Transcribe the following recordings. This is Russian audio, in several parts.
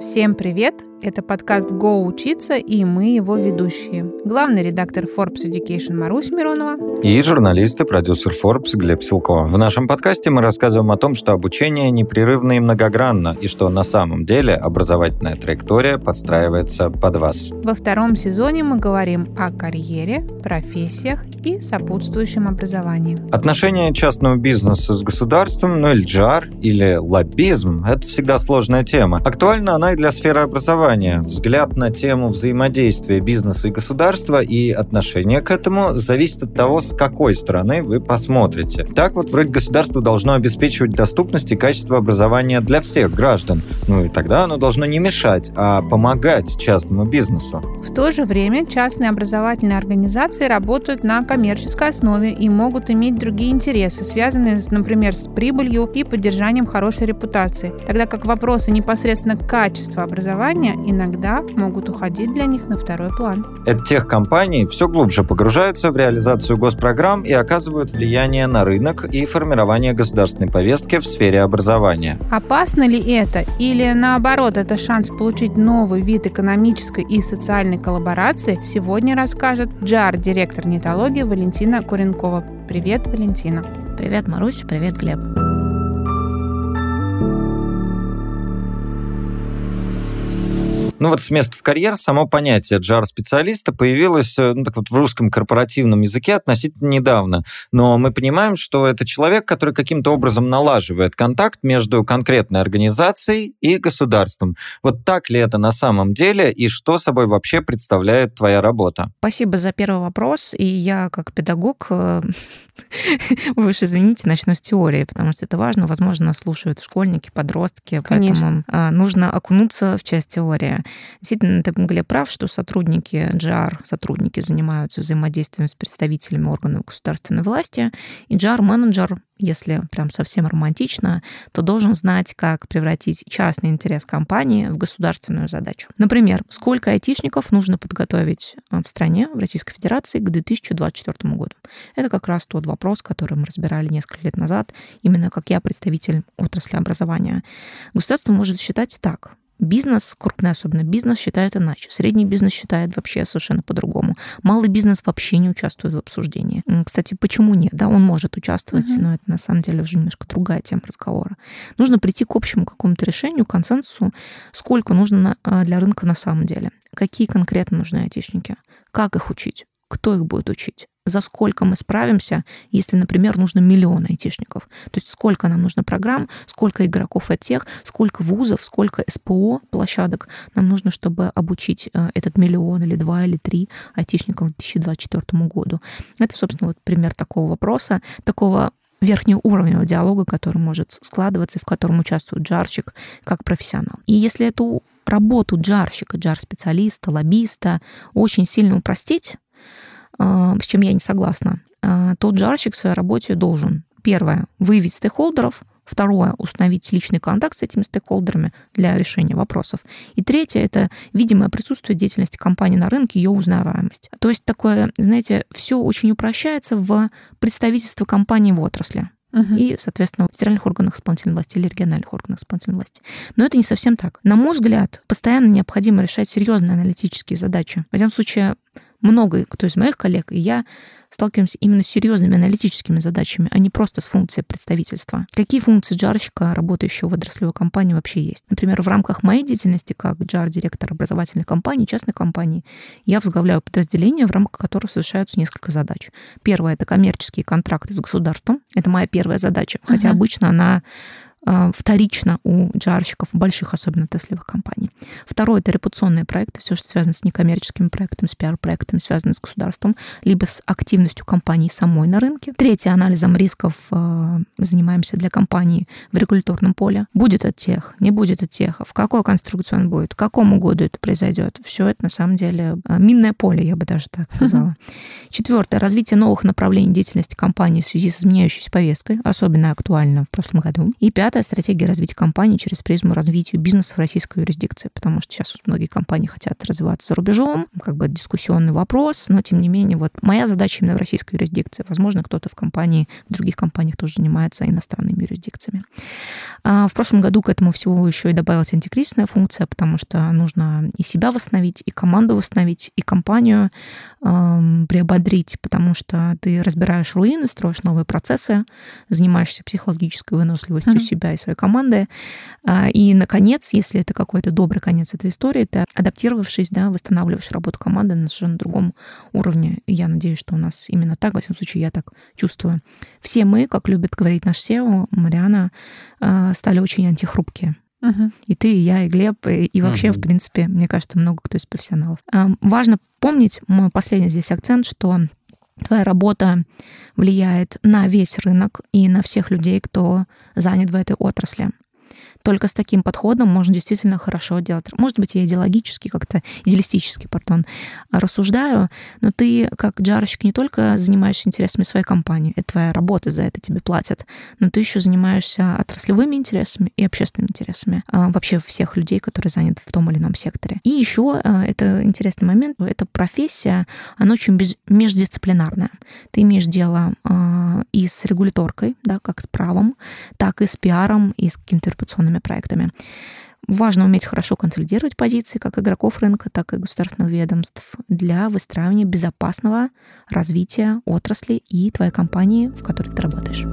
Всем привет! Это подкаст «Го учиться» и мы его ведущие. Главный редактор Forbes Education Марусь Миронова. И журналист и продюсер Forbes Глеб Силко. В нашем подкасте мы рассказываем о том, что обучение непрерывно и многогранно, и что на самом деле образовательная траектория подстраивается под вас. Во втором сезоне мы говорим о карьере, профессиях и сопутствующем образовании. Отношения частного бизнеса с государством, ну или джар, или лоббизм – это всегда сложная тема. Актуальна она и для сферы образования образования. Взгляд на тему взаимодействия бизнеса и государства и отношение к этому зависит от того, с какой стороны вы посмотрите. Так вот, вроде государство должно обеспечивать доступность и качество образования для всех граждан. Ну и тогда оно должно не мешать, а помогать частному бизнесу. В то же время частные образовательные организации работают на коммерческой основе и могут иметь другие интересы, связанные, например, с прибылью и поддержанием хорошей репутации. Тогда как вопросы непосредственно качества образования иногда могут уходить для них на второй план. Это тех компаний все глубже погружаются в реализацию госпрограмм и оказывают влияние на рынок и формирование государственной повестки в сфере образования. Опасно ли это? Или наоборот, это шанс получить новый вид экономической и социальной коллаборации, сегодня расскажет Джар, директор нетологии Валентина Куренкова. Привет, Валентина. Привет, Маруся, привет, Глеб. Ну вот с места в карьер само понятие джар-специалиста появилось э, ну, так вот, в русском корпоративном языке относительно недавно. Но мы понимаем, что это человек, который каким-то образом налаживает контакт между конкретной организацией и государством. Вот так ли это на самом деле и что собой вообще представляет твоя работа? Спасибо за первый вопрос. И я как педагог, э, вы уж извините, начну с теории, потому что это важно. Возможно, нас слушают школьники, подростки, Конечно. поэтому а, нужно окунуться в часть теории. Действительно, ты, Глеб, прав, что сотрудники GR, сотрудники занимаются взаимодействием с представителями органов государственной власти, и GR-менеджер если прям совсем романтично, то должен знать, как превратить частный интерес компании в государственную задачу. Например, сколько айтишников нужно подготовить э, в стране, в Российской Федерации к 2024 году. Это как раз тот вопрос, который мы разбирали несколько лет назад, именно как я представитель отрасли образования. Государство может считать так. Бизнес, крупный особенно бизнес, считает иначе. Средний бизнес считает вообще совершенно по-другому. Малый бизнес вообще не участвует в обсуждении. Кстати, почему нет? Да, он может участвовать, uh-huh. но это на самом деле уже немножко другая тема разговора. Нужно прийти к общему какому-то решению, консенсусу, сколько нужно а, для рынка на самом деле. Какие конкретно нужны айтишники? Как их учить? Кто их будет учить? За сколько мы справимся, если, например, нужно миллион айтишников. То есть сколько нам нужно программ, сколько игроков от тех, сколько вузов, сколько СПО площадок нам нужно, чтобы обучить э, этот миллион или два или три айтишников к 2024 году. Это, собственно, вот пример такого вопроса, такого верхнеуровневого диалога, который может складываться и в котором участвует джарщик как профессионал. И если эту работу джарщика, джар-специалиста, лоббиста очень сильно упростить, с чем я не согласна. А, тот жарщик в своей работе должен, первое, выявить стейкхолдеров, Второе, установить личный контакт с этими стейкхолдерами для решения вопросов. И третье, это видимое присутствие деятельности компании на рынке, ее узнаваемость. То есть такое, знаете, все очень упрощается в представительство компании в отрасли. Угу. И, соответственно, в федеральных органах исполнительной власти или региональных органах исполнительной власти. Но это не совсем так. На мой взгляд, постоянно необходимо решать серьезные аналитические задачи. В этом случае много кто из моих коллег и я сталкиваемся именно с серьезными аналитическими задачами, а не просто с функцией представительства. Какие функции джарщика, работающего в отраслевой компании, вообще есть? Например, в рамках моей деятельности как джар-директор образовательной компании, частной компании, я возглавляю подразделение, в рамках которого совершаются несколько задач. Первое — это коммерческие контракты с государством. Это моя первая задача, хотя uh-huh. обычно она вторично у джарщиков, больших особенно теслевых компаний. Второе — это репутационные проекты, все, что связано с некоммерческими проектами, с пиар-проектами, связанные с государством, либо с активностью компании самой на рынке. Третье — анализом рисков э, занимаемся для компании в регуляторном поле. Будет от тех, не будет от тех, в какой конструкции он будет, к какому году это произойдет. Все это на самом деле э, минное поле, я бы даже так сказала. Четвертое — развитие новых направлений деятельности компании в связи с изменяющейся повесткой, особенно актуально в прошлом году. И пятое пятая стратегия развития компании через призму развития бизнеса в российской юрисдикции, потому что сейчас многие компании хотят развиваться за рубежом, как бы дискуссионный вопрос, но тем не менее вот моя задача именно в российской юрисдикции. Возможно, кто-то в компании, в других компаниях тоже занимается иностранными юрисдикциями. А в прошлом году к этому всего еще и добавилась антикризисная функция, потому что нужно и себя восстановить, и команду восстановить, и компанию э, приободрить, потому что ты разбираешь руины, строишь новые процессы, занимаешься психологической выносливостью mm-hmm. себя и своей команды. А, и, наконец, если это какой-то добрый конец этой истории, ты, адаптировавшись, да, восстанавливаешь работу команды на совершенно другом уровне. И я надеюсь, что у нас именно так, во всяком случае, я так чувствую. Все мы, как любит говорить наш SEO, Мариана, а, стали очень антихрупкие. Угу. И ты, и я, и Глеб, и, и вообще, угу. в принципе, мне кажется, много кто из профессионалов. А, важно помнить, мой последний здесь акцент, что твоя работа влияет на весь рынок и на всех людей, кто занят в этой отрасли. Только с таким подходом можно действительно хорошо делать. Может быть, я идеологически, как-то идеалистически, пардон, рассуждаю, но ты как джарщик не только занимаешься интересами своей компании, это твоя работа, за это тебе платят, но ты еще занимаешься отраслевыми интересами и общественными интересами а, вообще всех людей, которые заняты в том или ином секторе. И еще а, это интересный момент, эта профессия, она очень междисциплинарная. Ты имеешь дело а, и с регуляторкой, да, как с правом, так и с пиаром, и с какими-то репутационными проектами. Важно уметь хорошо консолидировать позиции как игроков рынка, так и государственных ведомств для выстраивания безопасного развития отрасли и твоей компании, в которой ты работаешь.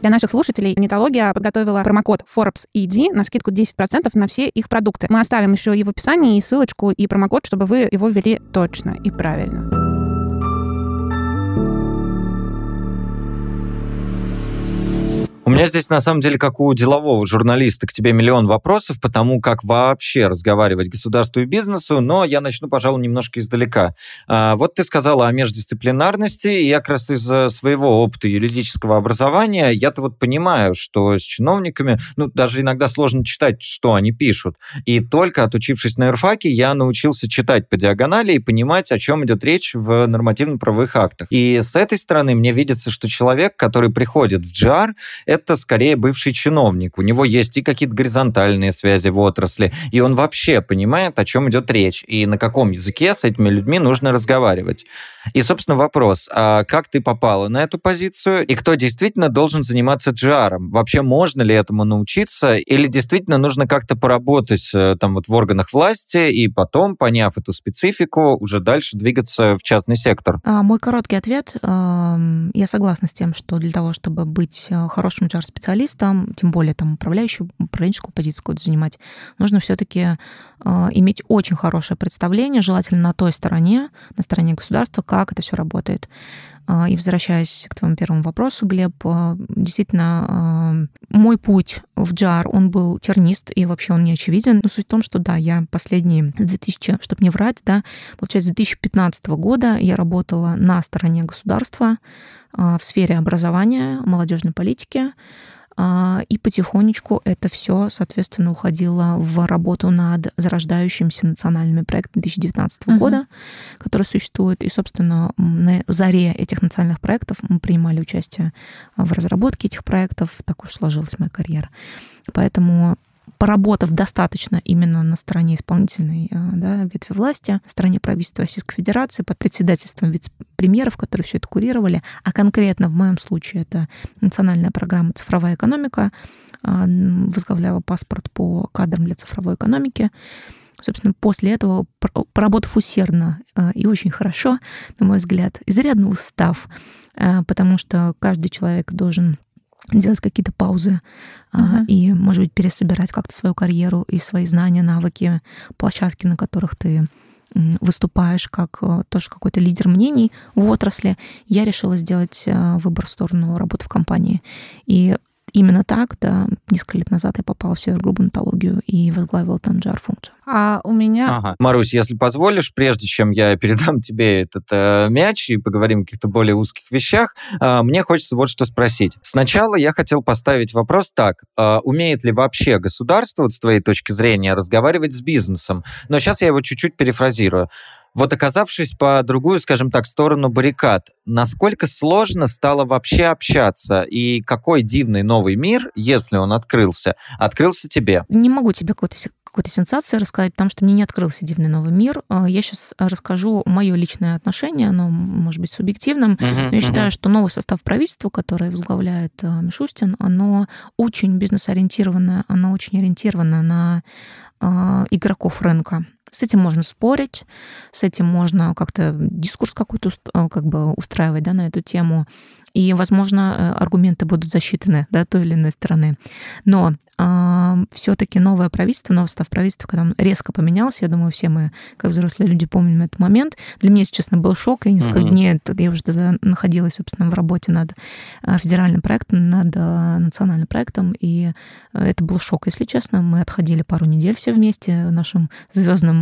Для наших слушателей Нетология подготовила промокод Forbes ED на скидку 10% на все их продукты. Мы оставим еще и в описании и ссылочку, и промокод, чтобы вы его ввели точно и правильно. У меня здесь, на самом деле, как у делового журналиста, к тебе миллион вопросов по тому, как вообще разговаривать государству и бизнесу, но я начну, пожалуй, немножко издалека. А, вот ты сказала о междисциплинарности, и я как раз из своего опыта юридического образования, я-то вот понимаю, что с чиновниками, ну, даже иногда сложно читать, что они пишут. И только отучившись на юрфаке, я научился читать по диагонали и понимать, о чем идет речь в нормативно-правовых актах. И с этой стороны мне видится, что человек, который приходит в GR, это скорее бывший чиновник. У него есть и какие-то горизонтальные связи в отрасли, и он вообще понимает, о чем идет речь, и на каком языке с этими людьми нужно разговаривать. И, собственно, вопрос, а как ты попала на эту позицию, и кто действительно должен заниматься GR? Вообще можно ли этому научиться, или действительно нужно как-то поработать э, там вот в органах власти, и потом, поняв эту специфику, уже дальше двигаться в частный сектор? А, мой короткий ответ. Я согласна с тем, что для того, чтобы быть э, хорошим хорошим HR-специалистом, тем более там управляющую, управленческую позицию занимать, нужно все-таки э, иметь очень хорошее представление, желательно на той стороне, на стороне государства, как это все работает. Э, и возвращаясь к твоему первому вопросу, Глеб, э, действительно, э, мой путь в JAR, он был тернист, и вообще он не очевиден. Но суть в том, что да, я последние 2000, чтобы не врать, да, получается, с 2015 года я работала на стороне государства, в сфере образования, молодежной политики. А, и потихонечку это все, соответственно, уходило в работу над зарождающимся национальными проектами 2019 uh-huh. года, которые существуют. И, собственно, на заре этих национальных проектов мы принимали участие в разработке этих проектов. Так уж сложилась моя карьера. Поэтому поработав достаточно именно на стороне исполнительной э, да, ветви власти, на стороне правительства Российской Федерации, под председательством вице-премьеров, которые все это курировали, а конкретно в моем случае это национальная программа «Цифровая экономика», э, возглавляла паспорт по кадрам для цифровой экономики. Собственно, после этого, поработав усердно э, и очень хорошо, на мой взгляд, изрядно устав, потому что каждый человек должен делать какие-то паузы uh-huh. и, может быть, пересобирать как-то свою карьеру и свои знания, навыки, площадки, на которых ты выступаешь как э, тоже какой-то лидер мнений в отрасли, я решила сделать э, выбор в сторону работы в компании. И именно так, да, несколько лет назад я попала в Севергруппу онтологию и возглавила там джар-функцию. А у меня... Ага. Марусь, если позволишь, прежде чем я передам тебе этот э, мяч и поговорим о каких-то более узких вещах, э, мне хочется вот что спросить. Сначала я хотел поставить вопрос так. Э, умеет ли вообще государство, вот с твоей точки зрения, разговаривать с бизнесом? Но сейчас я его чуть-чуть перефразирую. Вот оказавшись по другую, скажем так, сторону баррикад, насколько сложно стало вообще общаться? И какой дивный новый мир, если он открылся, открылся тебе? Не могу тебе какой-то какой-то сенсации рассказать, потому что мне не открылся дивный новый мир. А, я сейчас расскажу мое личное отношение, оно может быть субъективным. Uh-huh, я uh-huh. считаю, что новый состав правительства, который возглавляет а, Мишустин, оно очень бизнес-ориентированное, оно очень ориентировано на игроков рынка. С этим можно спорить, с этим можно как-то дискурс какой-то как бы устраивать да, на эту тему и, возможно, э, аргументы будут засчитаны да, той или иной стороны. Но э, а, все-таки новое правительство, новый состав правительства, когда он резко поменялся, я думаю, все мы, как взрослые люди, помним этот момент. Для меня, если честно, был шок. Я несколько угу. дней, я уже тогда находилась, собственно, в работе над э, федеральным проектом, над э, национальным проектом, и это был шок, если честно. Мы отходили пару недель все вместе нашим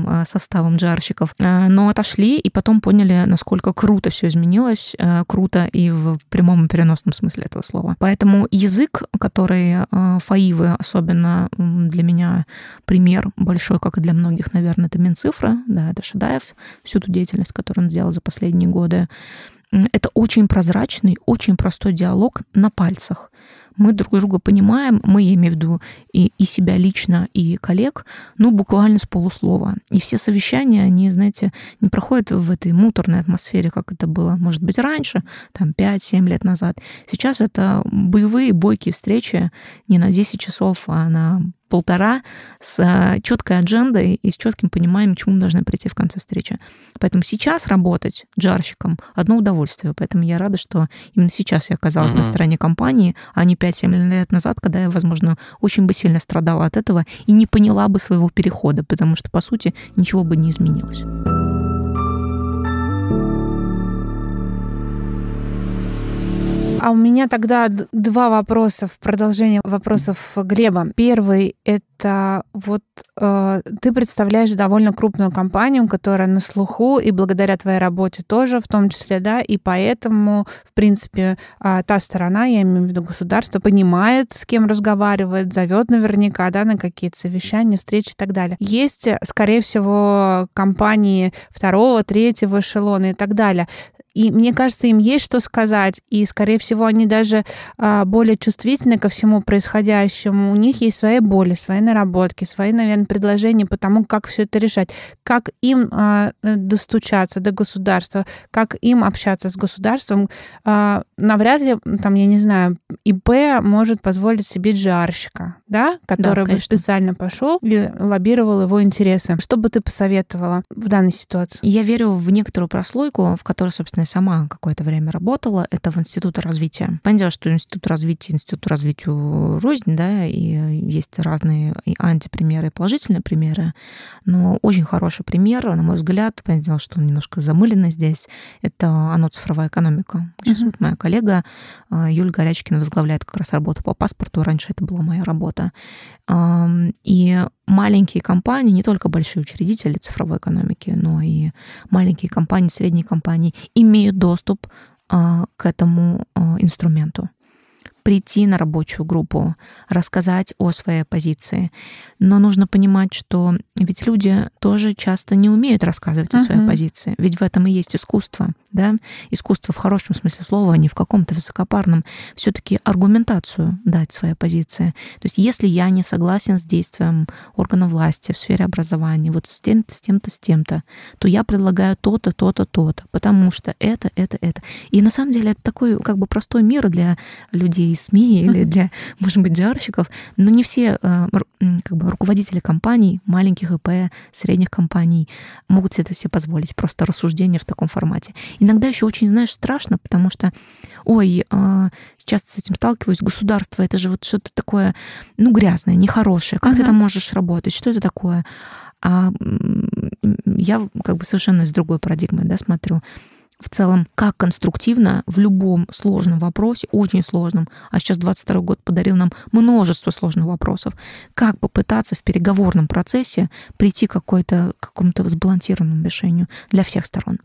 звездным составом джарщиков, но отошли и потом поняли, насколько круто все изменилось, круто и в прямом и переносном смысле этого слова. Поэтому язык, который Фаивы, особенно для меня пример большой, как и для многих, наверное, это Минцифра, да, это Шадаев, всю ту деятельность, которую он сделал за последние годы. Это очень прозрачный, очень простой диалог на пальцах мы друг друга понимаем, мы, я имею в виду и, и себя лично, и коллег, ну, буквально с полуслова. И все совещания, они, знаете, не проходят в этой муторной атмосфере, как это было, может быть, раньше, там, 5-7 лет назад. Сейчас это боевые, бойкие встречи не на 10 часов, а на полтора с э, четкой аджендой и с четким пониманием, к чему мы должны прийти в конце встречи. Поэтому сейчас работать джарщиком — одно удовольствие. Поэтому я рада, что именно сейчас я оказалась mm-hmm. на стороне компании, а не 5-7 лет назад, когда я, возможно, очень бы сильно страдала от этого и не поняла бы своего перехода, потому что, по сути, ничего бы не изменилось. А у меня тогда два вопроса в продолжение вопросов Глеба. Первый — это вот э, ты представляешь довольно крупную компанию, которая на слуху, и благодаря твоей работе тоже в том числе, да, и поэтому, в принципе, э, та сторона, я имею в виду государство, понимает, с кем разговаривает, зовет наверняка, да, на какие-то совещания, встречи и так далее. Есть, скорее всего, компании второго, третьего эшелона и так далее. И мне кажется, им есть что сказать, и, скорее всего, они даже а, более чувствительны ко всему происходящему. У них есть свои боли, свои наработки, свои, наверное, предложения по тому, как все это решать, как им а, достучаться до государства, как им общаться с государством. А, навряд ли, там, я не знаю, ИП может позволить себе джарщика, да, который да, бы специально пошел и лоббировал его интересы. Что бы ты посоветовала в данной ситуации? Я верю в некоторую прослойку, в которой, собственно, я сама какое-то время работала, это в Институте развития. Понятно, что Институт развития, Институт развитию рознь, да, и есть разные и антипримеры, и положительные примеры, но очень хороший пример, на мой взгляд, понятно, что он немножко замыленный здесь, это оно цифровая экономика. Сейчас mm-hmm. вот моя коллега э, Юлия Горячкина возглавляет как раз работу по паспорту, раньше это была моя работа. И маленькие компании, не только большие учредители цифровой экономики, но и маленькие компании, средние компании имеют доступ а, к этому а, инструменту прийти на рабочую группу, рассказать о своей позиции. Но нужно понимать, что ведь люди тоже часто не умеют рассказывать uh-huh. о своей позиции. Ведь в этом и есть искусство, да? Искусство в хорошем смысле слова, а не в каком-то высокопарном. Все-таки аргументацию дать своей позиции. То есть если я не согласен с действием органов власти в сфере образования, вот с тем-то, с тем-то, с тем-то, то я предлагаю то-то, то-то, то-то, потому что это, это, это. И на самом деле это такой как бы простой мир для людей СМИ или для, может быть, джарщиков, но не все э, как бы, руководители компаний, маленьких ИП, средних компаний могут себе это все позволить, просто рассуждение в таком формате. Иногда еще очень, знаешь, страшно, потому что, ой, э, часто с этим сталкиваюсь, государство, это же вот что-то такое, ну, грязное, нехорошее, как uh-huh. ты там можешь работать, что это такое? А я как бы совершенно из другой парадигмы, да, смотрю в целом, как конструктивно в любом сложном вопросе, очень сложном, а сейчас 22 год подарил нам множество сложных вопросов, как попытаться в переговорном процессе прийти к какой-то, какому-то сбалансированному решению для всех сторон.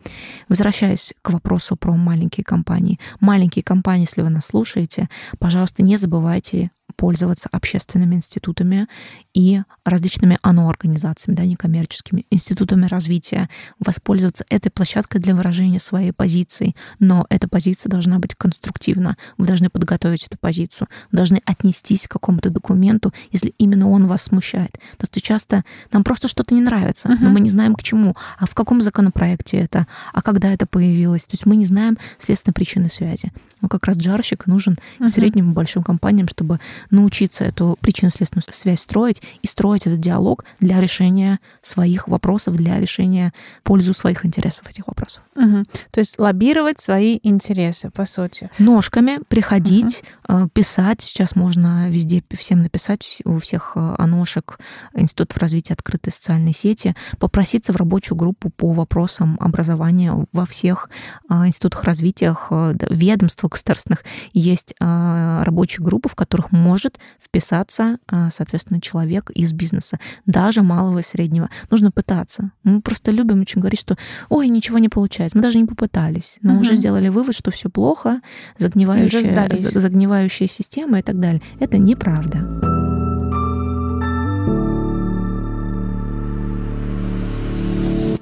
Возвращаясь к вопросу про маленькие компании. Маленькие компании, если вы нас слушаете, пожалуйста, не забывайте пользоваться общественными институтами и различными ОНО-организациями, да, некоммерческими, институтами развития, воспользоваться этой площадкой для выражения своей позиции. Но эта позиция должна быть конструктивна. Вы должны подготовить эту позицию. Вы должны отнестись к какому-то документу, если именно он вас смущает. То есть часто нам просто что-то не нравится, uh-huh. но мы не знаем к чему, а в каком законопроекте это, а когда это появилось. То есть мы не знаем следственно причины связи. Но как раз джарщик нужен uh-huh. средним и большим компаниям, чтобы научиться эту причинно-следственную связь строить и строить этот диалог для решения своих вопросов, для решения пользу своих интересов этих вопросов. Угу. То есть лоббировать свои интересы, по сути. Ножками приходить, угу. писать. Сейчас можно везде всем написать, у всех э, аношек Институтов развития открытой социальной сети, попроситься в рабочую группу по вопросам образования во всех э, институтах развития, ведомствах государственных. Есть рабочие группы, в которых может вписаться, соответственно, человек из бизнеса, даже малого и среднего. Нужно пытаться. Мы просто любим очень говорить, что ой, ничего не получается. Мы даже не попытались, но угу. уже сделали вывод, что все плохо, загнивающая, загнивающая система и так далее. Это неправда.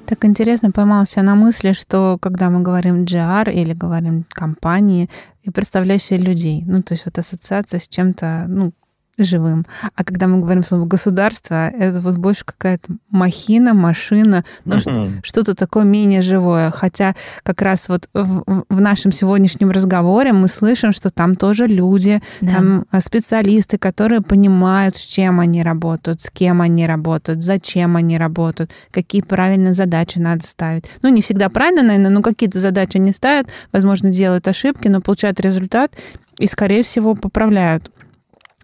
Так интересно поймался на мысли, что когда мы говорим GR или говорим компании, и представляющие людей, ну, то есть вот ассоциация с чем-то, ну, живым. А когда мы говорим слово государство, это вот больше какая-то махина, машина, ну, mm-hmm. что-то такое менее живое. Хотя как раз вот в, в нашем сегодняшнем разговоре мы слышим, что там тоже люди, да. там а, специалисты, которые понимают, с чем они работают, с кем они работают, зачем они работают, какие правильные задачи надо ставить. Ну, не всегда правильно, наверное, но какие-то задачи они ставят, возможно, делают ошибки, но получают результат и, скорее всего, поправляют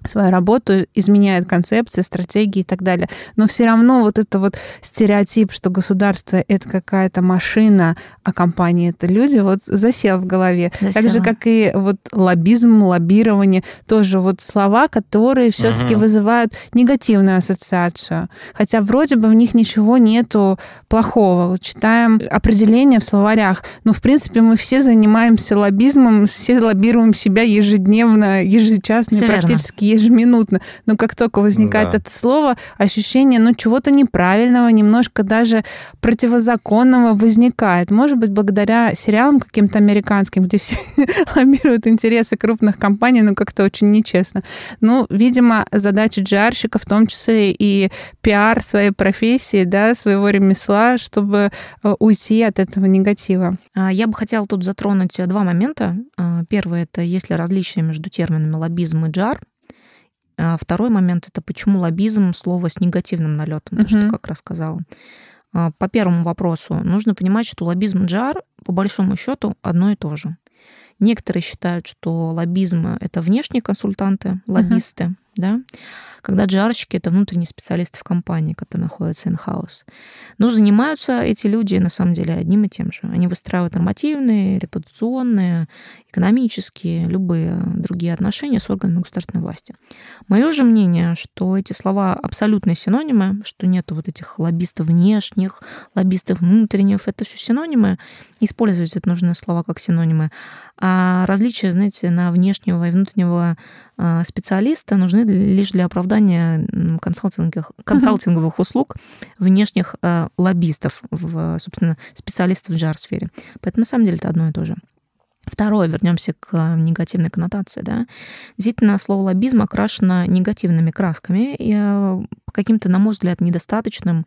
свою работу, изменяет концепции, стратегии и так далее. Но все равно вот это вот стереотип, что государство — это какая-то машина, а компания — это люди, вот засел в голове. Засела. Так же, как и вот лоббизм, лоббирование, тоже вот слова, которые все-таки угу. вызывают негативную ассоциацию. Хотя вроде бы в них ничего нету плохого. Вот читаем определения в словарях. Ну, в принципе, мы все занимаемся лоббизмом, все лоббируем себя ежедневно, ежечасно, все практически ежеминутно. Но как только возникает да. это слово, ощущение, ну, чего-то неправильного, немножко даже противозаконного возникает. Может быть, благодаря сериалам каким-то американским, где все лоббируют интересы крупных компаний, но как-то очень нечестно. Ну, видимо, задача джарщика в том числе и пиар своей профессии, да, своего ремесла, чтобы э, уйти от этого негатива. А, я бы хотела тут затронуть два момента. А, первый — это есть ли различия между терминами лоббизм и джар. А второй момент это почему лоббизм слово с негативным налетом, то, что как рассказала. А, по первому вопросу нужно понимать, что лоббизм и джар по большому счету одно и то же. Некоторые считают, что лоббизм это внешние консультанты, лоббисты, uh-huh. да, когда джарщики это внутренние специалисты в компании, которые находятся in-house. Но занимаются эти люди на самом деле одним и тем же. Они выстраивают нормативные, репутационные, экономические, любые другие отношения с органами государственной власти. Мое же мнение, что эти слова абсолютные синонимы, что нет вот этих лоббистов внешних, лоббистов внутренних, это все синонимы. Использовать это нужные слова как синонимы. А различия, знаете, на внешнего и внутреннего а, специалиста нужны лишь для оправдания консалтинговых, консалтинговых услуг внешних а, лоббистов, в, собственно, специалистов в джар-сфере. Поэтому на самом деле это одно и то же. Второе, вернемся к негативной коннотации. Да. Действительно, слово лоббизм окрашено негативными красками и по каким-то, на мой взгляд, недостаточным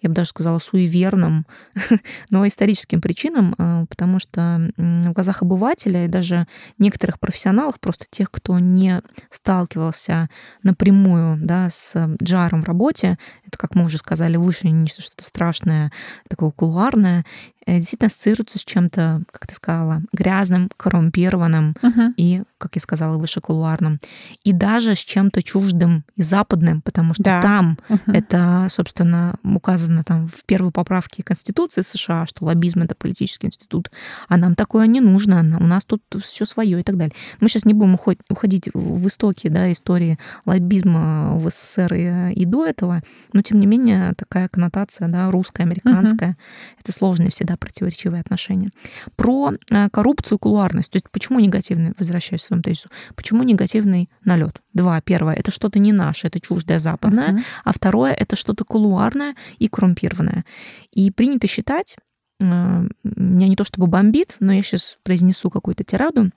я бы даже сказала, суеверным, но историческим причинам, а, потому что в глазах обывателя и даже некоторых профессионалов, просто тех, кто не сталкивался напрямую да, с джаром в работе, это, как мы уже сказали выше, не что-то страшное, такое кулуарное, Э, действительно ассоциируется с чем-то, как ты сказала, грязным, коррумпированным uh-huh. и, как я сказала, выше кулуарным. И даже с чем-то чуждым и западным, потому что да. там uh-huh. это, собственно, указано там в первой поправке Конституции США, что лоббизм это политический институт, а нам такое не нужно, у нас тут все свое и так далее. Мы сейчас не будем уходить в истоки да, истории лоббизма в СССР и, и до этого, но тем не менее такая коннотация да, русская, американская, uh-huh. это сложная всегда да, противоречивые отношения. Про э, коррупцию, кулуарность. То есть почему негативный, возвращаюсь к своему тезису, почему негативный налет? Два. Первое, это что-то не наше, это чуждое западное. Uh-huh. А второе, это что-то кулуарное и коррумпированное. И принято считать, э, меня не то чтобы бомбит, но я сейчас произнесу какую-то тираду,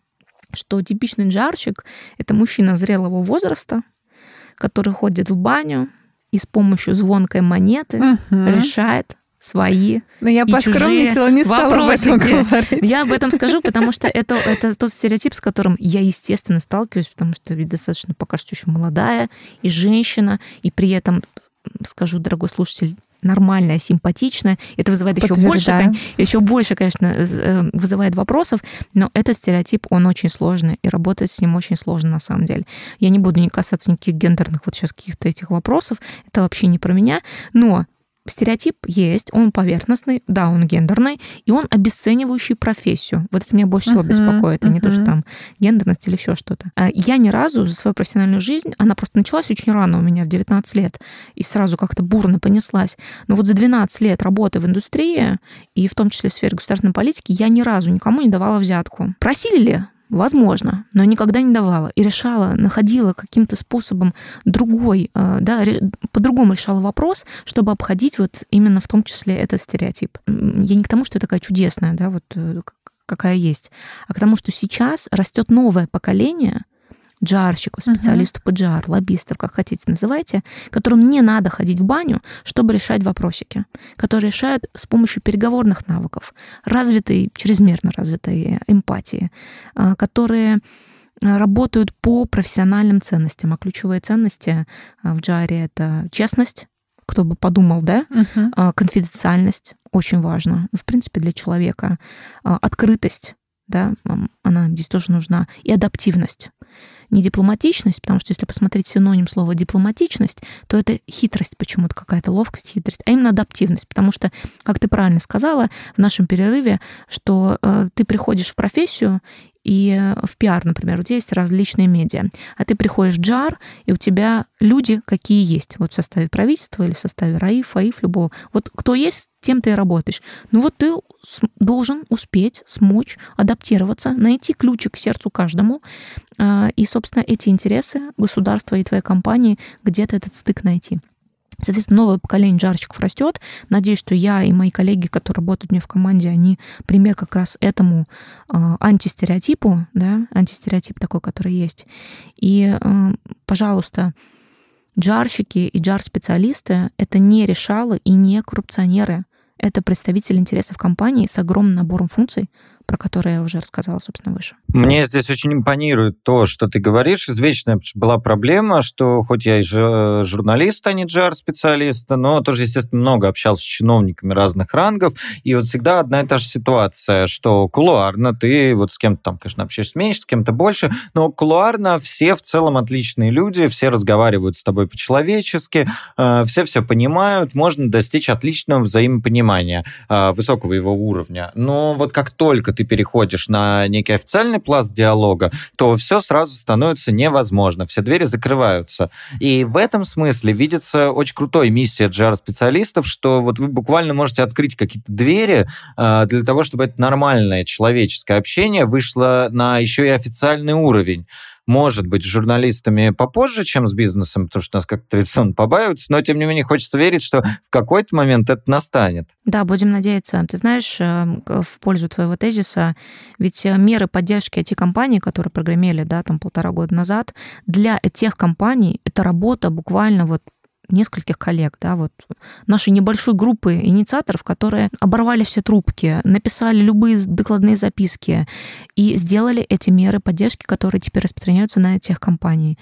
что типичный джарщик — это мужчина зрелого возраста, который ходит в баню и с помощью звонкой монеты угу. решает свои Но я поскромничала, не стала вопросики. об этом говорить. Я об этом скажу, потому что это, это тот стереотип, с которым я, естественно, сталкиваюсь, потому что ведь достаточно пока что еще молодая и женщина, и при этом, скажу, дорогой слушатель, нормальная, симпатичная. Это вызывает еще больше, еще больше, конечно, э, вызывает вопросов, но этот стереотип, он очень сложный, и работать с ним очень сложно на самом деле. Я не буду не касаться никаких гендерных вот сейчас каких-то этих вопросов, это вообще не про меня, но стереотип есть, он поверхностный, да, он гендерный, и он обесценивающий профессию. Вот это меня больше всего uh-huh, беспокоит, а uh-huh. не то, что там гендерность или еще что-то. А я ни разу за свою профессиональную жизнь, она просто началась очень рано у меня, в 19 лет, и сразу как-то бурно понеслась. Но вот за 12 лет работы в индустрии, и в том числе в сфере государственной политики, я ни разу никому не давала взятку. Просили ли? Возможно, но никогда не давала. И решала, находила каким-то способом другой, э, да, по-другому решала вопрос, чтобы обходить вот именно в том числе этот стереотип. Я не к тому, что я такая чудесная, да, вот э, какая есть, а к тому, что сейчас растет новое поколение – джарщиков, специалистов по джар, лоббистов, как хотите называйте, которым не надо ходить в баню, чтобы решать вопросики, которые решают с помощью переговорных навыков, развитой, чрезмерно развитой эмпатии, а, которые работают по профессиональным ценностям. А ключевые ценности а, в джаре — это честность, кто бы подумал, да, uh-huh. конфиденциальность, очень важно, в принципе, для человека, открытость, да, она здесь тоже нужна, и адаптивность не дипломатичность, потому что если посмотреть синоним слова дипломатичность, то это хитрость почему-то, какая-то ловкость, хитрость, а именно адаптивность, потому что, как ты правильно сказала в нашем перерыве, что э, ты приходишь в профессию, и э, в пиар, например, у тебя есть различные медиа, а ты приходишь в джар, и у тебя люди какие есть, вот в составе правительства или в составе РАИФ, АИФ, любого. Вот кто есть, тем ты и работаешь. Ну вот ты должен успеть, смочь адаптироваться, найти ключик к сердцу каждому, а, и, собственно, эти интересы государства и твоей компании где-то этот стык найти. Соответственно, новое поколение джарщиков растет. Надеюсь, что я и мои коллеги, которые работают мне в команде, они пример как раз этому э, антистереотипу, да, антистереотип такой, который есть. И, э, пожалуйста, джарщики и джар-специалисты — это не решалы и не коррупционеры. Это представители интересов компании с огромным набором функций, про которые я уже рассказала, собственно, выше. Мне здесь очень импонирует то, что ты говоришь. Извечная была проблема, что хоть я и журналист, а не джар-специалист, но тоже, естественно, много общался с чиновниками разных рангов, и вот всегда одна и та же ситуация, что кулуарно ты вот с кем-то там, конечно, общаешься меньше, с кем-то больше, но кулуарно все в целом отличные люди, все разговаривают с тобой по-человечески, э, все все понимают, можно достичь отличного взаимопонимания, э, высокого его уровня. Но вот как только ты переходишь на некий официальный пласт диалога, то все сразу становится невозможно, все двери закрываются. И в этом смысле видится очень крутой миссия GR-специалистов, что вот вы буквально можете открыть какие-то двери э, для того, чтобы это нормальное человеческое общение вышло на еще и официальный уровень может быть, с журналистами попозже, чем с бизнесом, потому что нас как традиционно побаиваются, но, тем не менее, хочется верить, что в какой-то момент это настанет. Да, будем надеяться. Ты знаешь, э, в пользу твоего тезиса, ведь э, меры поддержки IT-компаний, которые прогремели, да, там полтора года назад, для тех компаний это работа буквально вот нескольких коллег, да, вот нашей небольшой группы инициаторов, которые оборвали все трубки, написали любые докладные записки и сделали эти меры поддержки, которые теперь распространяются на тех компаний.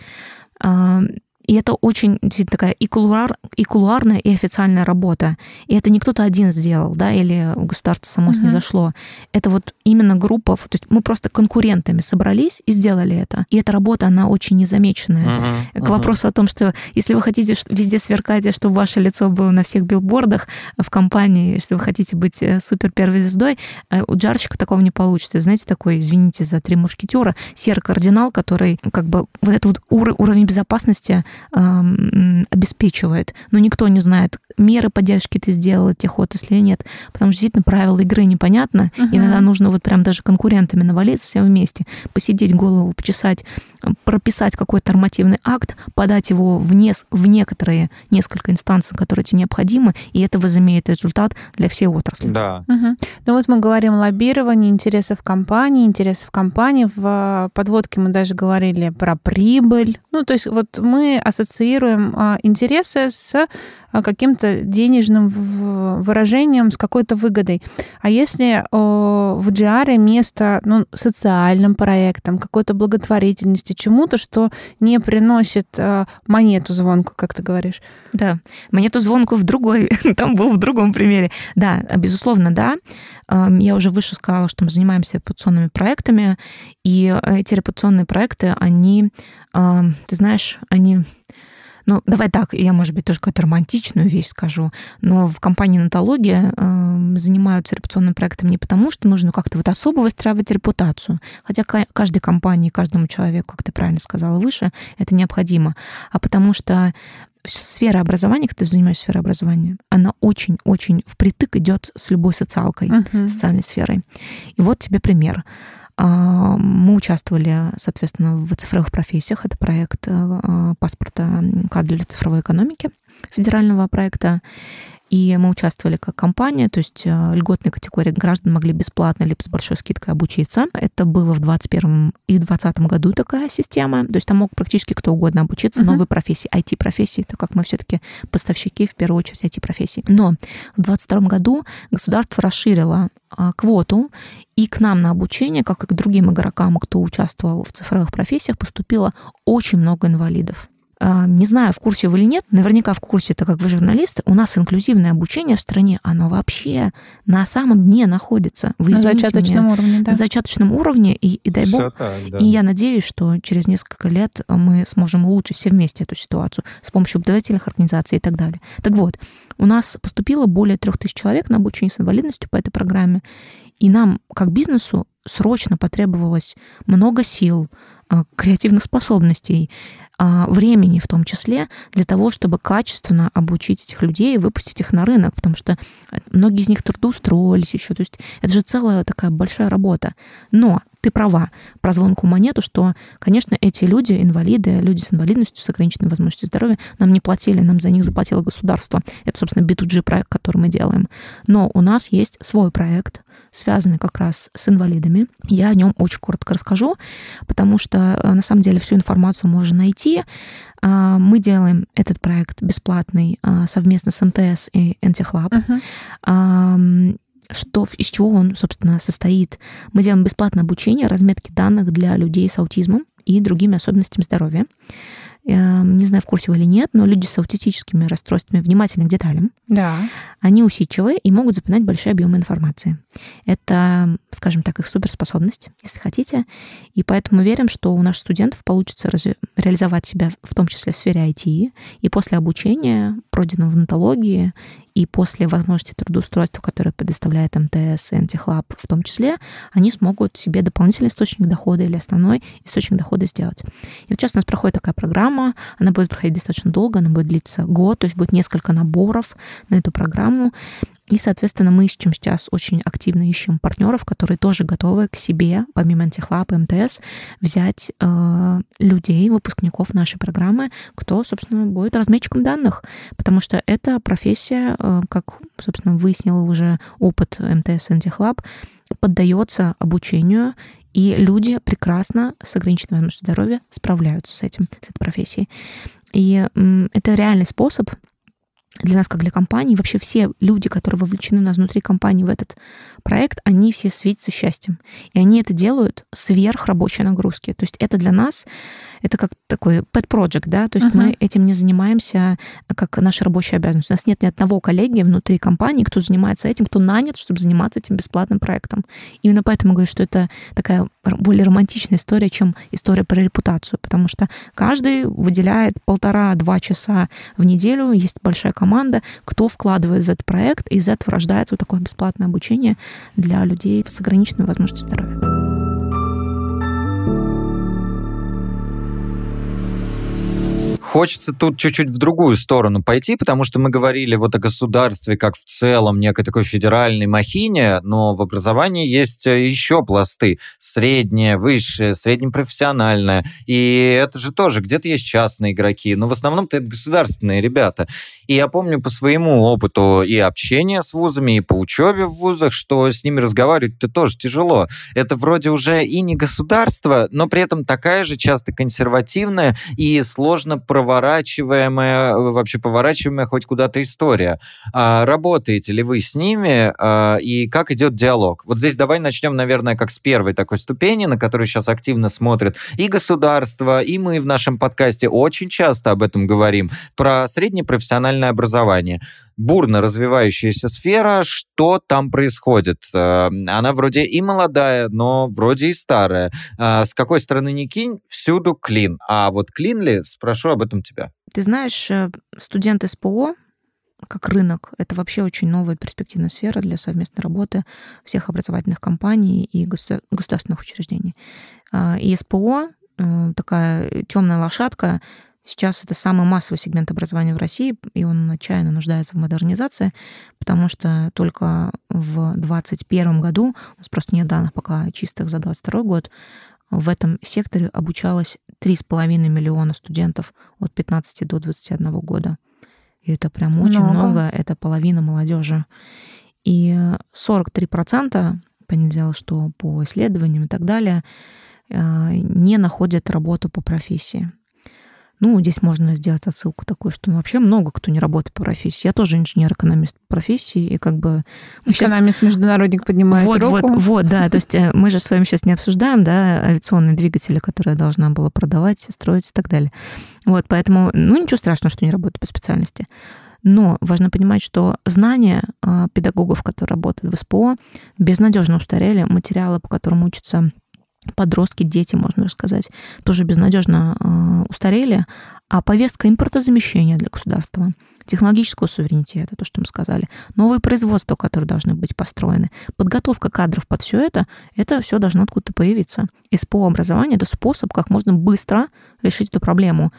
И это очень такая и, кулуар, и кулуарная, и официальная работа. И это не кто-то один сделал, да, или государство само uh-huh. снизошло. Это вот именно группа, то есть мы просто конкурентами собрались и сделали это. И эта работа, она очень незамеченная. Uh-huh. К вопросу о том, что если вы хотите везде сверкать, чтобы ваше лицо было на всех билбордах в компании, если вы хотите быть э, супер первой звездой, э, у джарщика такого не получится. Знаете, такой, извините за три мушкетера, серый кардинал, который как бы вот этот вот уровень безопасности обеспечивает, но никто не знает, меры поддержки ты сделал тех отраслей или нет, потому что действительно правила игры непонятно, uh-huh. иногда нужно вот прям даже конкурентами навалиться все вместе, посидеть голову, почесать, прописать какой-то нормативный акт, подать его в, не, в некоторые несколько инстанций, которые тебе необходимы, и это возымеет результат для всей отрасли. Да. Угу. Ну вот мы говорим лоббирование интересов компании, интересов компании. В подводке мы даже говорили про прибыль. Ну, то есть вот мы ассоциируем а, интересы с каким-то денежным выражением, с какой-то выгодой. А если в GR место ну, социальным проектам, какой-то благотворительности, чему-то, что не приносит а, монету звонку, как ты говоришь? Да, монету звонку в другой, там был в другом примере. Да, безусловно, да. Я уже выше сказала, что мы занимаемся репутационными проектами, и эти репутационные проекты, они, ты знаешь, они ну, давай так, я, может быть, тоже какую-то романтичную вещь скажу, но в компании «Натология» э, занимаются репутационным проектом не потому, что нужно как-то вот особо выстраивать репутацию, хотя каждой компании, каждому человеку, как ты правильно сказала выше, это необходимо, а потому что сфера образования, когда ты занимаешься сферой образования, она очень-очень впритык идет с любой социалкой, uh-huh. социальной сферой. И вот тебе пример. А, мы участвовали, соответственно, в цифровых профессиях. Это проект э, паспорта кадр для цифровой экономики федерального проекта. И мы участвовали как компания, то есть э, льготные категории граждан могли бесплатно либо с большой скидкой обучиться. Это было в 2021 и 2020 году такая система. То есть там мог практически кто угодно обучиться, uh-huh. новые профессии, IT-профессии, так как мы все-таки поставщики, в первую очередь, IT-профессий. Но в 2022 году государство расширило а, квоту, и к нам на обучение, как и к другим игрокам, кто участвовал в цифровых профессиях, поступило очень много инвалидов. А, не знаю, в курсе вы или нет, наверняка в курсе, так как вы журналисты, у нас инклюзивное обучение в стране, оно вообще на самом дне находится. Вы на зачаточном меня, уровне, да. На зачаточном уровне, и, и дай бог, так, да. и я надеюсь, что через несколько лет мы сможем улучшить все вместе эту ситуацию с помощью образовательных организаций и так далее. Так вот, у нас поступило более трех тысяч человек на обучение с инвалидностью по этой программе, и нам, как бизнесу, срочно потребовалось много сил, а, креативных способностей, а, времени в том числе для того, чтобы качественно обучить этих людей и выпустить их на рынок, потому что многие из них трудоустроились еще. То есть это же целая такая большая работа. Но ты права про звонкую монету, что, конечно, эти люди, инвалиды, люди с инвалидностью, с ограниченной возможностью здоровья, нам не платили, нам за них заплатило государство. Это, собственно, B2G проект, который мы делаем. Но у нас есть свой проект, связанный как раз с инвалидами. Я о нем очень коротко расскажу, потому что э, на самом деле всю информацию можно найти. А, мы делаем этот проект бесплатный а, совместно с МТС и Антихлаб. Uh-huh что, из чего он, собственно, состоит. Мы делаем бесплатное обучение разметки данных для людей с аутизмом и другими особенностями здоровья. Эм, не знаю, в курсе вы или нет, но люди с аутистическими расстройствами внимательны к деталям. Да. Они усидчивые и могут запоминать большие объемы информации. Это, скажем так, их суперспособность, если хотите. И поэтому мы верим, что у наших студентов получится разве... реализовать себя в том числе в сфере IT. И после обучения, пройденного в нотологии и после возможности трудоустройства, которое предоставляет МТС и Антихлаб в том числе, они смогут себе дополнительный источник дохода или основной источник дохода сделать. И вот сейчас у нас проходит такая программа, она будет проходить достаточно долго, она будет длиться год, то есть будет несколько наборов на эту программу. И, соответственно, мы ищем сейчас очень активно ищем партнеров, которые тоже готовы к себе, помимо антихлаб и МТС, взять э, людей, выпускников нашей программы, кто, собственно, будет разметчиком данных. Потому что эта профессия, э, как, собственно, выяснил уже опыт МТС Антихлаб, поддается обучению, и люди прекрасно с ограниченной возможностью здоровья справляются с этим, с этой профессией. И это реальный способ для нас, как для компании, вообще все люди, которые вовлечены у нас внутри компании в этот проект, они все светятся счастьем. И они это делают сверх рабочей нагрузки. То есть это для нас, это как такой pet project, да, то есть uh-huh. мы этим не занимаемся как наша рабочая обязанность. У нас нет ни одного коллеги внутри компании, кто занимается этим, кто нанят, чтобы заниматься этим бесплатным проектом. Именно поэтому я говорю, что это такая более романтичная история, чем история про репутацию, потому что каждый выделяет полтора-два часа в неделю, есть большая команда, кто вкладывает в этот проект, и из этого рождается вот такое бесплатное обучение для людей с ограниченной возможностью здоровья. Хочется тут чуть-чуть в другую сторону пойти, потому что мы говорили вот о государстве как в целом, некой такой федеральной махине, но в образовании есть э, еще пласты. Среднее, высшее, среднепрофессиональное. И это же тоже, где-то есть частные игроки, но в основном-то это государственные ребята. И я помню по своему опыту и общения с вузами, и по учебе в вузах, что с ними разговаривать-то тоже тяжело. Это вроде уже и не государство, но при этом такая же часто консервативная и сложно проворачиваемая, вообще поворачиваемая хоть куда-то история. А работаете ли вы с ними а, и как идет диалог? Вот здесь давай начнем, наверное, как с первой такой ступени, на которую сейчас активно смотрят и государство, и мы в нашем подкасте очень часто об этом говорим, про среднепрофессиональное образование бурно развивающаяся сфера. Что там происходит? Э, она вроде и молодая, но вроде и старая. Э, с какой стороны не кинь, всюду клин. А вот клин ли, спрошу об этом тебя. Ты знаешь, э, студент СПО, как рынок, это вообще очень новая перспективная сфера для совместной работы всех образовательных компаний и государственных учреждений. И СПО такая темная лошадка, Сейчас это самый массовый сегмент образования в России, и он отчаянно нуждается в модернизации, потому что только в 2021 году, у нас просто нет данных пока чистых за 2022 год, в этом секторе обучалось 3,5 миллиона студентов от 15 до 21 года. И это прям очень много, много это половина молодежи. И 43%, понятное что по исследованиям и так далее, э, не находят работу по профессии. Ну, здесь можно сделать отсылку такую, что ну, вообще много кто не работает по профессии. Я тоже инженер-экономист по профессии, и как бы... Экономист-международник сейчас... поднимает вот, руку. Вот, вот, да, то есть э, мы же с вами сейчас не обсуждаем, да, авиационные двигатели, которые я должна была продавать, строить и так далее. Вот, поэтому, ну, ничего страшного, что не работаю по специальности. Но важно понимать, что знания э, педагогов, которые работают в СПО, безнадежно устарели. Материалы, по которым учатся подростки, дети, можно сказать, тоже безнадежно э, устарели, а повестка импортозамещения для государства, технологического суверенитета, то, что мы сказали, новые производства, которые должны быть построены, подготовка кадров под все это, это все должно откуда-то появиться. СПО образование — это способ, как можно быстро решить эту проблему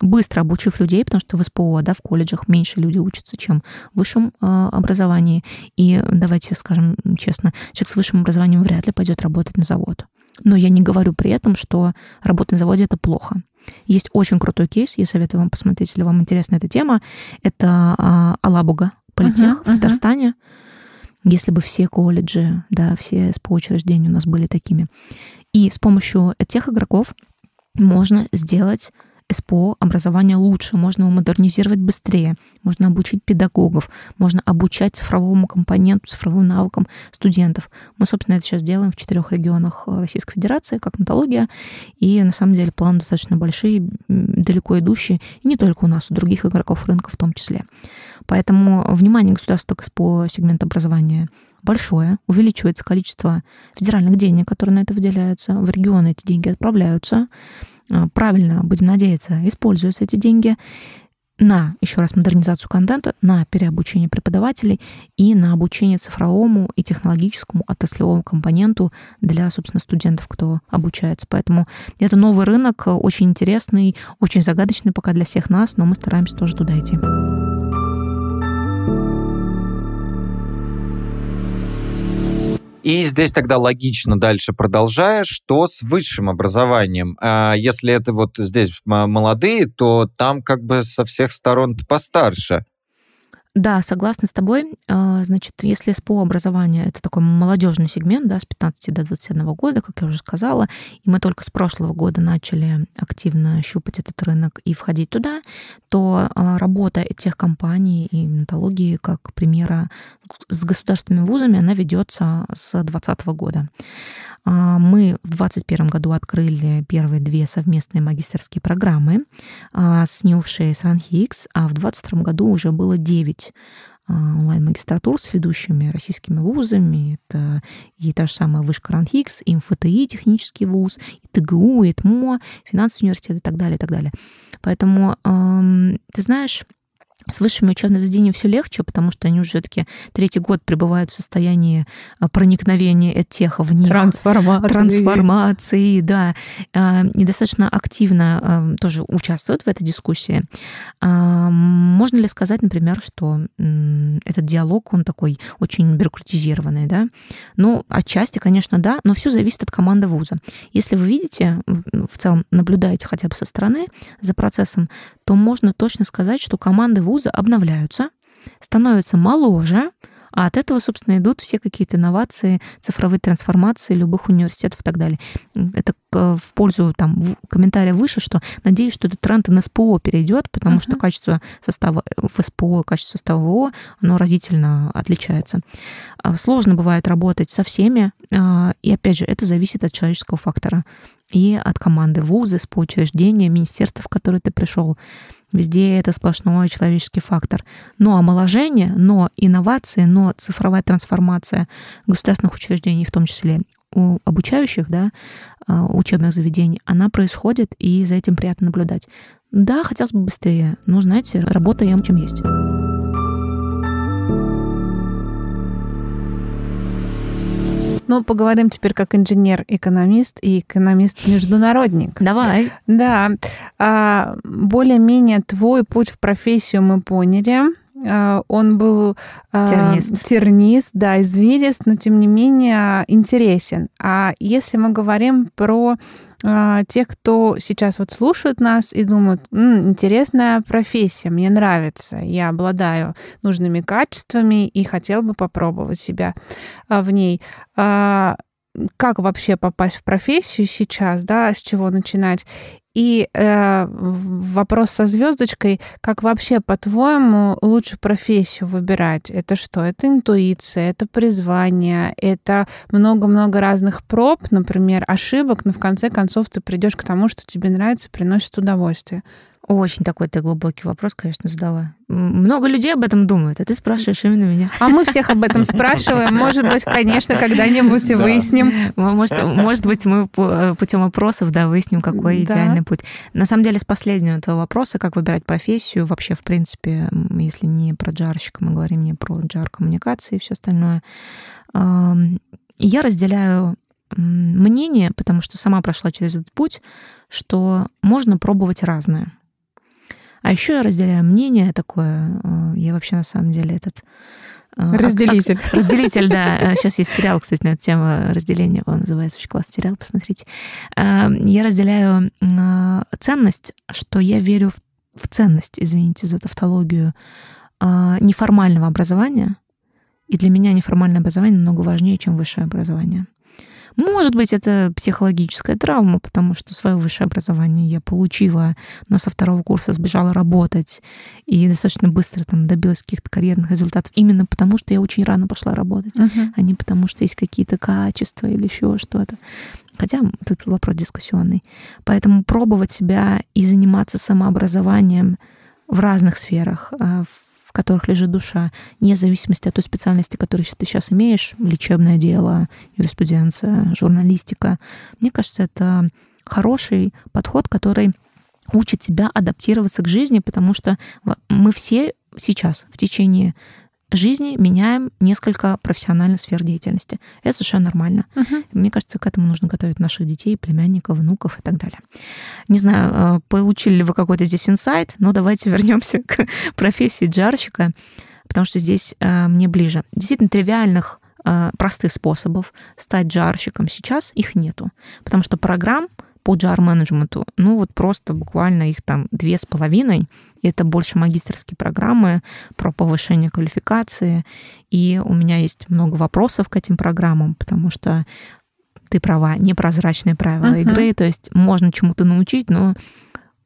быстро обучив людей, потому что в СПО, да, в колледжах меньше люди учатся, чем в высшем э, образовании. И давайте скажем честно, человек с высшим образованием вряд ли пойдет работать на завод. Но я не говорю при этом, что работать на заводе это плохо. Есть очень крутой кейс, я советую вам посмотреть, если вам интересна эта тема. Это а, Алабуга, политех uh-huh, в Татарстане. Uh-huh. Если бы все колледжи, да, все СПО учреждения у нас были такими. И с помощью тех игроков можно сделать СПО образование лучше, можно его модернизировать быстрее, можно обучить педагогов, можно обучать цифровому компоненту, цифровым навыкам студентов. Мы, собственно, это сейчас делаем в четырех регионах Российской Федерации, как натология, и на самом деле планы достаточно большие, далеко идущие, и не только у нас, у других игроков рынка в том числе. Поэтому внимание государства к СПО сегмент образования большое, увеличивается количество федеральных денег, которые на это выделяются, в регионы эти деньги отправляются, а, правильно, будем надеяться, используются эти деньги на, еще раз, модернизацию контента, на переобучение преподавателей и на обучение цифровому и технологическому отраслевому компоненту для, собственно, студентов, кто обучается. Поэтому это новый рынок, очень интересный, очень загадочный пока для всех нас, но мы стараемся тоже туда идти. И здесь тогда логично дальше продолжая, что с высшим образованием. А если это вот здесь молодые, то там как бы со всех сторон постарше. Да, согласна с тобой. А, значит, если СПО образование — это такой молодежный сегмент, да, с 15 до 21 года, как я уже сказала, и мы только с прошлого года начали активно щупать этот рынок и входить туда, то а, работа тех компаний и металлургии, как примера, с государственными вузами, она ведется с 2020 года. А, мы в 2021 году открыли первые две совместные магистерские программы с Нювшей и с а в 2022 году уже было 9 а, онлайн-магистратур с ведущими российскими вузами. Это и та же самая вышка РАНХИКС, и МФТИ, технический вуз, и ТГУ, и ТМО, финансовый университет и так далее, и так далее. Поэтому, ты знаешь, с высшими учебными заведениями все легче, потому что они уже все-таки третий год пребывают в состоянии а, проникновения тех в них. Трансформации. Трансформации, да. А, и достаточно активно а, тоже участвуют в этой дискуссии. Можно ли сказать, например, что этот диалог, он такой очень бюрократизированный, да? Ну, отчасти, конечно, да, но все зависит от команды вуза. Если вы видите, в целом наблюдаете хотя бы со стороны за процессом, то можно точно сказать, что команды вуза обновляются, становятся моложе, а от этого, собственно, идут все какие-то инновации, цифровые трансформации любых университетов и так далее. Это в пользу там комментария выше, что надеюсь, что этот тренд на СПО перейдет, потому uh-huh. что качество состава в СПО, качество состава ВО, оно разительно отличается. А, сложно бывает работать со всеми, а, и опять же, это зависит от человеческого фактора и от команды вуза, СПО учреждения, министерства, в которое ты пришел. Везде это сплошной человеческий фактор. Но омоложение, но инновации, но цифровая трансформация государственных учреждений, в том числе у обучающих, да, а, учебных заведений, она происходит, и за этим приятно наблюдать. Да, хотелось бы быстрее, но, знаете, работаем чем есть. Ну, поговорим теперь как инженер-экономист и экономист-международник. Давай. Да. А, более-менее твой путь в профессию мы поняли. А, он был а, тернист. тернист, да, извилист, но тем не менее интересен. А если мы говорим про а, тех, кто сейчас вот слушают нас и думают, М, интересная профессия, мне нравится, я обладаю нужными качествами и хотел бы попробовать себя в ней как вообще попасть в профессию сейчас, да, с чего начинать, и э, вопрос со звездочкой, как вообще, по-твоему, лучше профессию выбирать? Это что? Это интуиция, это призвание, это много-много разных проб, например, ошибок, но в конце концов ты придешь к тому, что тебе нравится, приносит удовольствие. Очень такой ты глубокий вопрос, конечно, задала. Много людей об этом думают, а ты спрашиваешь именно меня. А мы всех об этом спрашиваем. Может быть, конечно, когда-нибудь и выясним. Может, может быть, мы э, путем опросов да, выясним, какой да. идеальный путь. На самом деле, с последнего этого вопроса, как выбирать профессию, вообще, в принципе, если не про джарщика, мы говорим не про джар-коммуникации и все остальное, я разделяю мнение, потому что сама прошла через этот путь, что можно пробовать разное. А еще я разделяю мнение такое, э, я вообще на самом деле этот... Э, разделитель. Ак- разделитель, да. Сейчас есть сериал, кстати, на эту тему разделения, он называется очень классный сериал, посмотрите. Э, я разделяю ценность, что я верю в ценность, извините за тавтологию, неформального образования, и для меня неформальное образование намного важнее, чем высшее образование. Может быть, это психологическая травма, потому что свое высшее образование я получила, но со второго курса сбежала работать и достаточно быстро там добилась каких-то карьерных результатов именно потому, что я очень рано пошла работать, uh-huh. а не потому, что есть какие-то качества или еще что-то. Хотя тут вопрос дискуссионный. Поэтому пробовать себя и заниматься самообразованием в разных сферах, а, в которых лежит душа, вне зависимости от той специальности, которую ты сейчас имеешь, лечебное дело, юриспруденция, журналистика. Мне кажется, это хороший подход, который учит тебя адаптироваться к жизни, потому что мы все сейчас в течение жизни меняем несколько профессиональных сфер деятельности. Это совершенно нормально. Uh-huh. Мне кажется, к этому нужно готовить наших детей, племянников, внуков и так далее. Не знаю, э, получили ли вы какой-то здесь инсайт, но давайте вернемся к профессии джарщика, потому что здесь э, мне ближе. Действительно, тривиальных э, простых способов стать джарщиком сейчас их нету, потому что программ по джар-менеджменту, ну вот просто буквально их там две с половиной, это больше магистрские программы про повышение квалификации, и у меня есть много вопросов к этим программам, потому что ты права, непрозрачные правила uh-huh. игры, то есть можно чему-то научить, но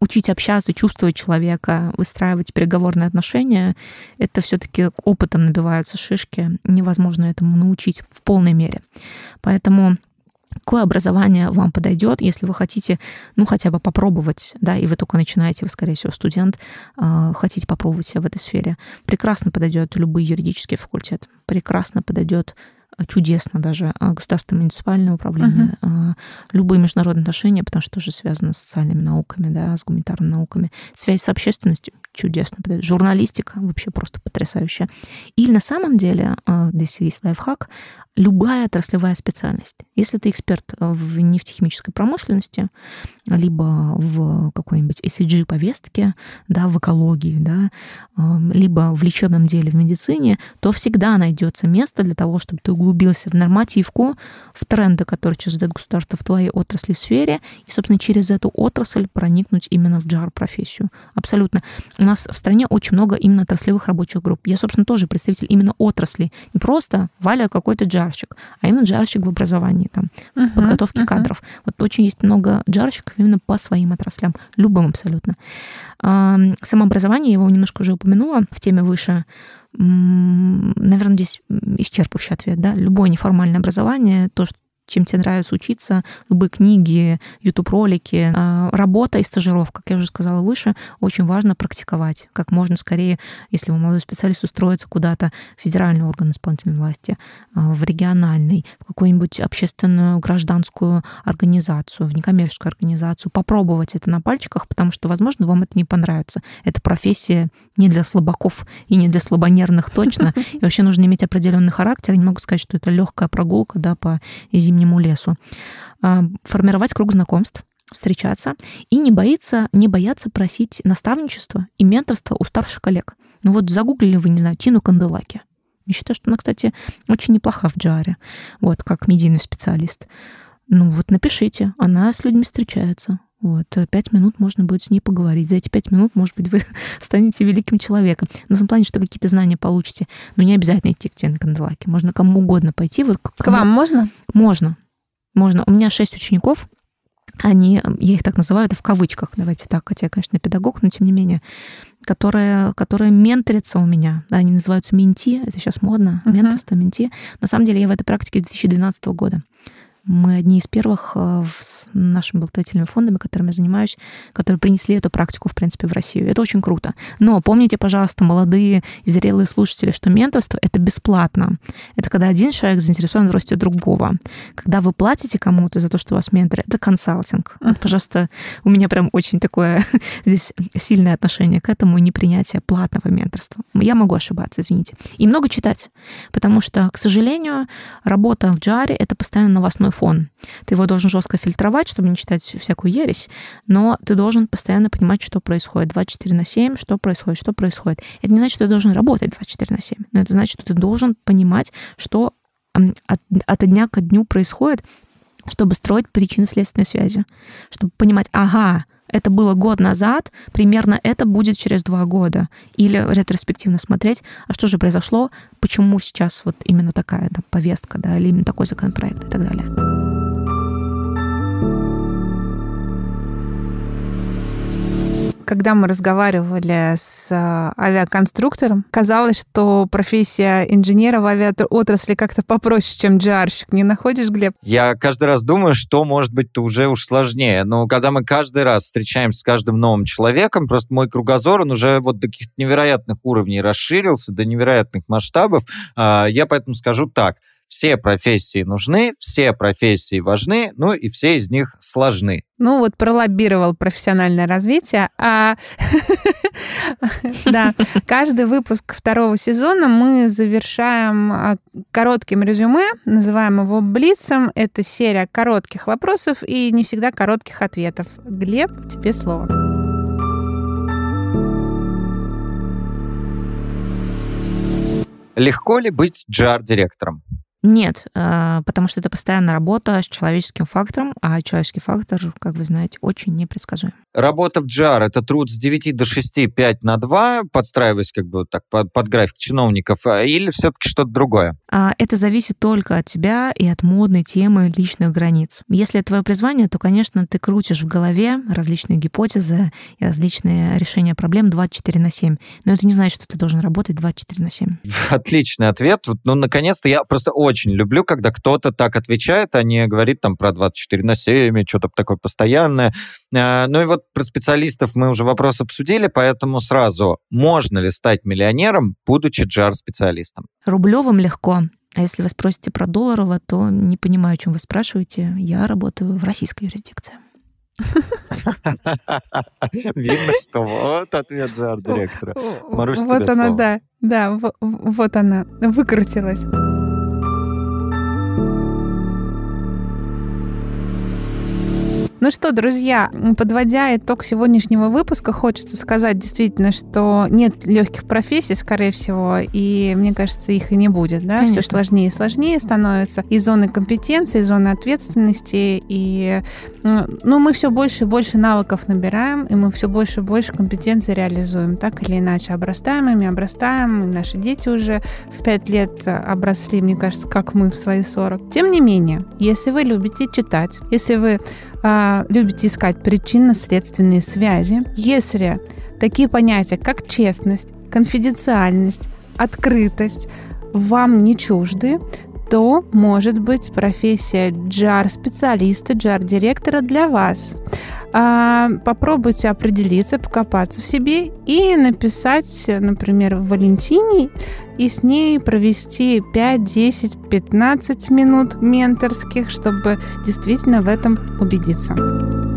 учить общаться, чувствовать человека, выстраивать переговорные отношения, это все-таки опытом набиваются шишки, невозможно этому научить в полной мере. Поэтому какое образование вам подойдет, если вы хотите, ну, хотя бы попробовать, да, и вы только начинаете, вы, скорее всего, студент, э, хотите попробовать себя в этой сфере. Прекрасно подойдет любой юридический факультет, прекрасно подойдет чудесно даже государственное муниципальное управление, uh-huh. любые международные отношения, потому что тоже связано с социальными науками, да, с гуманитарными науками, связь с общественностью чудесно, журналистика вообще просто потрясающая. Или на самом деле, здесь есть лайфхак, любая отраслевая специальность. Если ты эксперт в нефтехимической промышленности, либо в какой-нибудь ECG-повестке, да, в экологии, да, либо в лечебном деле в медицине, то всегда найдется место для того, чтобы ты углубился в нормативку, в тренды, которые сейчас задает государство в твоей отрасли, в сфере, и, собственно, через эту отрасль проникнуть именно в джар-профессию. Абсолютно. У нас в стране очень много именно отраслевых рабочих групп. Я, собственно, тоже представитель именно отрасли. Не просто Валя какой-то джарщик, а именно джарщик в образовании, там, в uh-huh, подготовке uh-huh. кадров. Вот очень есть много джарщиков именно по своим отраслям, любым абсолютно. Самообразование, я его немножко уже упомянула в теме выше, наверное, здесь исчерпывающий ответ, да, любое неформальное образование, то, что чем тебе нравится учиться, любые книги, YouTube-ролики, а, работа и стажировка, как я уже сказала выше, очень важно практиковать как можно скорее, если вы молодой специалист, устроиться куда-то в федеральный орган исполнительной власти, а, в региональный, в какую-нибудь общественную гражданскую организацию, в некоммерческую организацию, попробовать это на пальчиках, потому что, возможно, вам это не понравится. Это профессия не для слабаков и не для слабонервных точно. И вообще нужно иметь определенный характер. Я не могу сказать, что это легкая прогулка да, по зимним зимнему лесу, а, формировать круг знакомств, встречаться и не бояться, не бояться просить наставничества и менторства у старших коллег. Ну вот загуглили вы, не знаю, Тину Канделаки. Я считаю, что она, кстати, очень неплоха в джаре, вот, как медийный специалист. Ну вот напишите, она с людьми встречается. Вот, пять минут можно будет с ней поговорить. За эти пять минут, может быть, вы станете великим человеком. Но в том плане, что какие-то знания получите. Но не обязательно идти к Тене Канделаке. Можно кому угодно пойти. Вот к, к вам можно? Можно. Можно. У меня шесть учеников. Они, я их так называю, это в кавычках, давайте так, хотя я, конечно, педагог, но тем не менее, которые, которые менторятся у меня. Да, они называются менти, это сейчас модно, uh-huh. менторство, менти. На самом деле я в этой практике 2012 года. Мы одни из первых э, с нашими благотворительными фондами, которыми я занимаюсь, которые принесли эту практику, в принципе, в Россию. Это очень круто. Но помните, пожалуйста, молодые и зрелые слушатели, что менторство — это бесплатно. Это когда один человек заинтересован в росте другого. Когда вы платите кому-то за то, что у вас ментор, это консалтинг. Вот, пожалуйста, у меня прям очень такое здесь сильное отношение к этому и непринятие платного менторства. Я могу ошибаться, извините. И много читать, потому что, к сожалению, работа в джаре — это постоянно новостной фон. Ты его должен жестко фильтровать, чтобы не читать всякую ересь, но ты должен постоянно понимать, что происходит 24 на 7, что происходит, что происходит. Это не значит, что ты должен работать 24 на 7, но это значит, что ты должен понимать, что от, от дня к дню происходит, чтобы строить причинно-следственные связи, чтобы понимать, ага, это было год назад, примерно это будет через два года. Или ретроспективно смотреть, а что же произошло, почему сейчас вот именно такая да, повестка, да, или именно такой законопроект и так далее. Когда мы разговаривали с а, авиаконструктором, казалось, что профессия инженера в авиаотрасли как-то попроще, чем джарщик. Не находишь, Глеб? Я каждый раз думаю, что может быть-то уже уж сложнее. Но когда мы каждый раз встречаемся с каждым новым человеком, просто мой кругозор, он уже вот до каких-то невероятных уровней расширился, до невероятных масштабов. А, я поэтому скажу так все профессии нужны, все профессии важны, ну и все из них сложны. Ну вот пролоббировал профессиональное развитие, а да, каждый выпуск второго сезона мы завершаем а, коротким резюме, называем его Блицем. Это серия коротких вопросов и не всегда коротких ответов. Глеб, тебе слово. Легко ли быть джар-директором? Нет, э, потому что это постоянная работа с человеческим фактором, а человеческий фактор, как вы знаете, очень непредсказуем. Работа в джар — это труд с 9 до 6, 5 на 2, подстраиваясь как бы так под, под график чиновников, а, или все-таки что-то другое? А, это зависит только от тебя и от модной темы личных границ. Если это твое призвание, то, конечно, ты крутишь в голове различные гипотезы и различные решения проблем 24 на 7. Но это не значит, что ты должен работать 24 на 7. Отличный ответ. Ну, наконец-то я просто очень люблю, когда кто-то так отвечает, а не говорит там про 24 на 7, что-то такое постоянное. А, ну и вот про специалистов мы уже вопрос обсудили, поэтому сразу, можно ли стать миллионером, будучи джар-специалистом? Рублевым легко, А если вы спросите про долларово, то не понимаю, о чем вы спрашиваете. Я работаю в российской юрисдикции. Видно, что вот ответ. Марусь, Вот она, да. Да, вот она выкрутилась. Ну что, друзья, подводя итог сегодняшнего выпуска, хочется сказать действительно, что нет легких профессий, скорее всего, и мне кажется, их и не будет, да, Конечно. все сложнее и сложнее становится, и зоны компетенции, и зоны ответственности, и ну, мы все больше и больше навыков набираем, и мы все больше и больше компетенций реализуем, так или иначе, обрастаем ими, обрастаем, и наши дети уже в пять лет обросли, мне кажется, как мы в свои 40. Тем не менее, если вы любите читать, если вы а, любите искать причинно-следственные связи, если такие понятия, как честность, конфиденциальность, открытость вам не чужды, то может быть профессия джар-специалиста, джар-директора для вас. А, попробуйте определиться, покопаться в себе и написать, например, Валентине и с ней провести 5, 10, 15 минут менторских, чтобы действительно в этом убедиться.